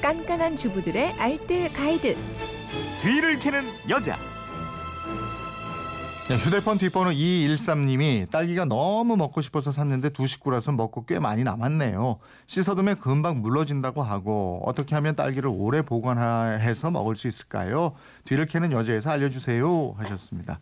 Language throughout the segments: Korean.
깐깐한 주부들의 알뜰 가이드. 뒤를 캐는 여자. 네, 휴대폰 뒷번호 213님이 딸기가 너무 먹고 싶어서 샀는데 두 식구라서 먹고 꽤 많이 남았네요. 씻어두면 금방 물러진다고 하고 어떻게 하면 딸기를 오래 보관해서 먹을 수 있을까요? 뒤를 캐는 여자에서 알려주세요 하셨습니다.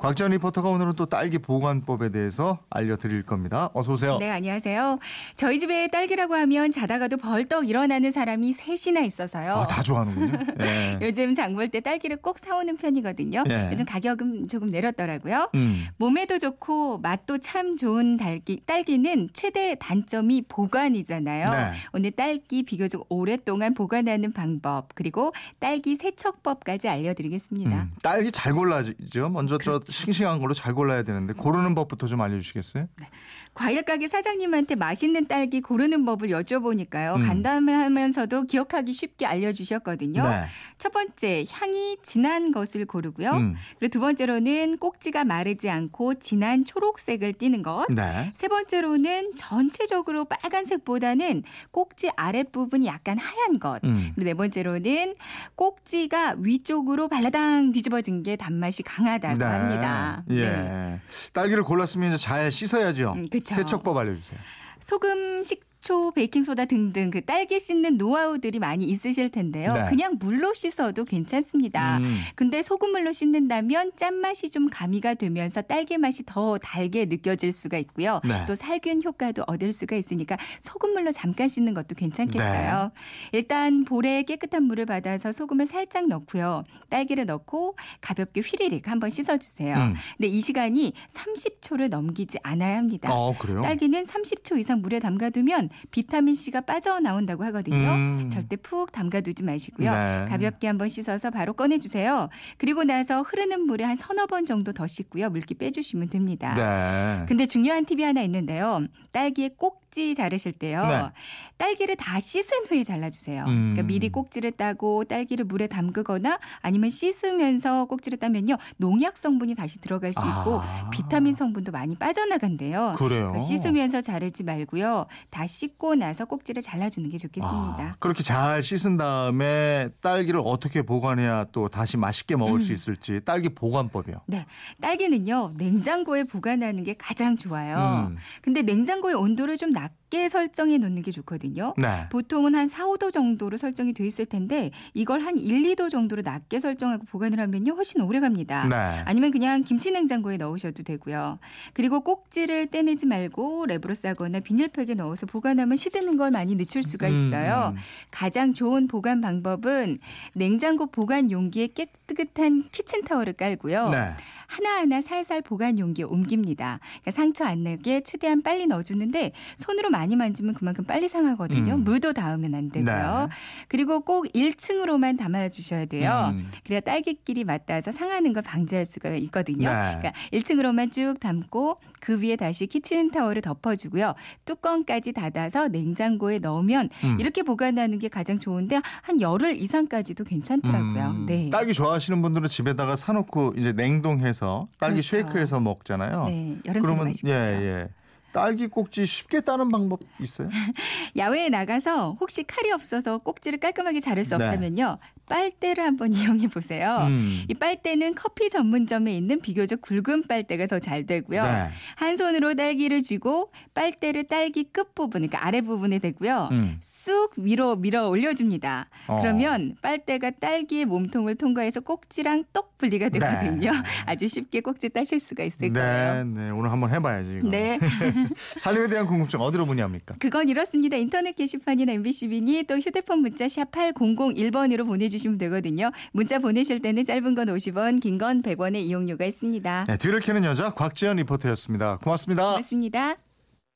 곽지연 리포터가 오늘은 또 딸기 보관법에 대해서 알려드릴 겁니다. 어서 오세요. 네, 안녕하세요. 저희 집에 딸기라고 하면 자다가도 벌떡 일어나는 사람이 셋이나 있어서요. 아, 다 좋아하는군요. 네. 요즘 장볼 때 딸기를 꼭 사오는 편이거든요. 예. 요즘 가격은 조금 내렸더라고요. 음. 몸에도 좋고 맛도 참 좋은 딸기, 딸기는 최대 단점이 보관이잖아요. 네. 오늘 딸기 비교적 오랫동안 보관하는 방법 그리고 딸기 세척법까지 알려드리겠습니다. 음, 딸기 잘 골라야죠. 먼저 그렇죠. 저 싱싱한 걸로 잘 골라야 되는데 고르는 법부터 좀 알려주시겠어요? 과일 가게 사장님한테 맛있는 딸기 고르는 법을 여쭤보니까요. 음. 간단하면서도 기억하기 쉽게 알려주셨거든요. 네. 첫 번째 향이 진한 것을 고르고요. 음. 그리고 두 번째로는 꼭지가 마르지 않고 진한 초록색을 띠는 것. 네. 세 번째로는 전체적으로 빨간색보다는 꼭지 아랫부분이 약간 하얀 것. 음. 그리고 네 번째로는 꼭지가 위쪽으로 발라당 뒤집어진 게 단맛이 강하다고 합니다. 예. 네. 딸기를 골랐으면 이제 잘 씻어야죠. 음, 그쵸. 세척법 알려주세요. 소금, 식 초, 베이킹소다 등등 그 딸기 씻는 노하우들이 많이 있으실 텐데요. 네. 그냥 물로 씻어도 괜찮습니다. 음. 근데 소금물로 씻는다면 짠맛이 좀 가미가 되면서 딸기 맛이 더 달게 느껴질 수가 있고요. 네. 또 살균 효과도 얻을 수가 있으니까 소금물로 잠깐 씻는 것도 괜찮겠어요. 네. 일단 볼에 깨끗한 물을 받아서 소금을 살짝 넣고요. 딸기를 넣고 가볍게 휘리릭 한번 씻어주세요. 음. 근데 이 시간이 30초를 넘기지 않아야 합니다. 어 그래요? 딸기는 30초 이상 물에 담가두면 비타민 C가 빠져나온다고 하거든요. 음. 절대 푹 담가두지 마시고요. 네. 가볍게 한번 씻어서 바로 꺼내주세요. 그리고 나서 흐르는 물에 한 서너 번 정도 더 씻고요. 물기 빼주시면 됩니다. 네. 근데 중요한 팁이 하나 있는데요. 딸기의 꼭지 자르실 때요. 네. 딸기를 다 씻은 후에 잘라주세요. 음. 그러니까 미리 꼭지를 따고 딸기를 물에 담그거나 아니면 씻으면서 꼭지를 따면요. 농약 성분이 다시 들어갈 수 있고 아. 비타민 성분도 많이 빠져나간대요. 그래요. 그러니까 씻으면서 자르지 말고요. 다 씻고 나서 꼭지를 잘라주는 게 좋겠습니다. 아, 그렇게 잘 씻은 다음에 딸기를 어떻게 보관해야 또 다시 맛있게 먹을 음. 수 있을지 딸기 보관법이요. 네, 딸기는요 냉장고에 보관하는 게 가장 좋아요. 음. 근데 냉장고의 온도를 좀 낮게 설정해 놓는 게 좋거든요. 네. 보통은 한 4, 5도 정도로 설정이 돼 있을 텐데 이걸 한 1, 2도 정도로 낮게 설정하고 보관을 하면요 훨씬 오래 갑니다. 네. 아니면 그냥 김치 냉장고에 넣으셔도 되고요. 그리고 꼭지를 떼내지 말고 랩으로 싸거나 비닐팩에 넣어서 보관하면 시드는 걸 많이 늦출 수가 있어요. 음. 가장 좋은 보관 방법은 냉장고 보관 용기에 깨끗한 키친타월을 깔고요. 네. 하나하나 살살 보관 용기에 옮깁니다. 그러니까 상처 안 나게 최대한 빨리 넣어주는데 손으로 많이 만지면 그만큼 빨리 상하거든요. 음. 물도 닿으면 안 되고요. 네. 그리고 꼭 1층으로만 담아주셔야 돼요. 음. 그래야 딸기끼리 맞닿아서 상하는 걸 방지할 수가 있거든요. 네. 그러니까 1층으로만 쭉 담고 그 위에 다시 키친타월을 덮어주고요. 뚜껑까지 닫아서 냉장고에 넣으면 음. 이렇게 보관하는 게 가장 좋은데 한 열흘 이상까지도 괜찮더라고요. 음. 네. 딸기 좋아하시는 분들은 집에다가 사놓고 이제 냉동해서 딸기 그렇죠. 쉐이크해서 먹잖아요. 네, 그러면. 예 예. 딸기 꼭지 쉽게 따는 방법 있어요? 야외에 나가서 혹시 칼이 없어서 꼭지를 깔끔하게 자를 수 네. 없다면요. 빨대를 한번 이용해 보세요. 음. 이 빨대는 커피 전문점에 있는 비교적 굵은 빨대가 더 잘 되고요. 네. 한 손으로 딸기를 쥐고 빨대를 딸기 끝부분, 그러니까 아래 부분에 대고요. 음. 쑥 위로 밀어 올려줍니다. 어. 그러면 빨대가 딸기의 몸통을 통과해서 꼭지랑 똑 분리가 되거든요. 아주 쉽게 꼭지 따실 수가 있을 네, 거예요. 네. 오늘 한번 해봐야지. 이거. 네. 살림에 대한 궁금증 어디로 문의합니까? 그건 이렇습니다. 인터넷 게시판이나 MBC 미니 또 휴대폰 문자 샵 8001번으로 보내 주시면 되거든요. 문자 보내실 때는 짧은 건 50원, 긴 건 100원의 이용료가 있습니다. 네, 뒤를 캐는 여자 곽지연 리포터였습니다. 고맙습니다. 고맙습니다.